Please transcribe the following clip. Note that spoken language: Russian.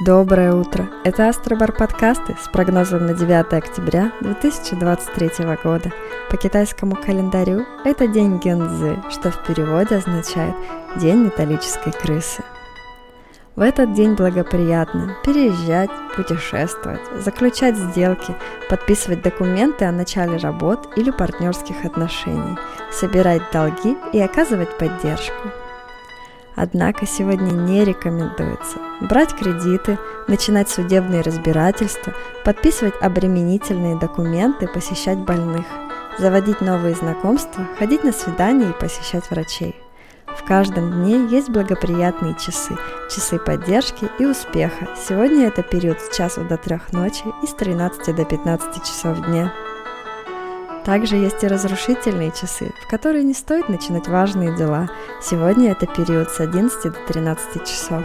Доброе утро! Это Астробар подкасты с прогнозом на 9 октября 2023 года. По китайскому календарю это день Гензы, что в переводе означает «день металлической крысы». В этот день благоприятно переезжать, путешествовать, заключать сделки, подписывать документы о начале работ или партнерских отношений, собирать долги и оказывать поддержку – Однако сегодня не рекомендуется брать кредиты, начинать судебные разбирательства, подписывать обременительные документы, посещать больных, заводить новые знакомства, ходить на свидания и посещать врачей. В каждом дне есть благоприятные часы, часы поддержки и успеха. Сегодня это период с часу до трех ночи и с 13 до 15 часов дня. Также есть и разрушительные часы, в которые не стоит начинать важные дела. Сегодня это период с 11 до 13 часов.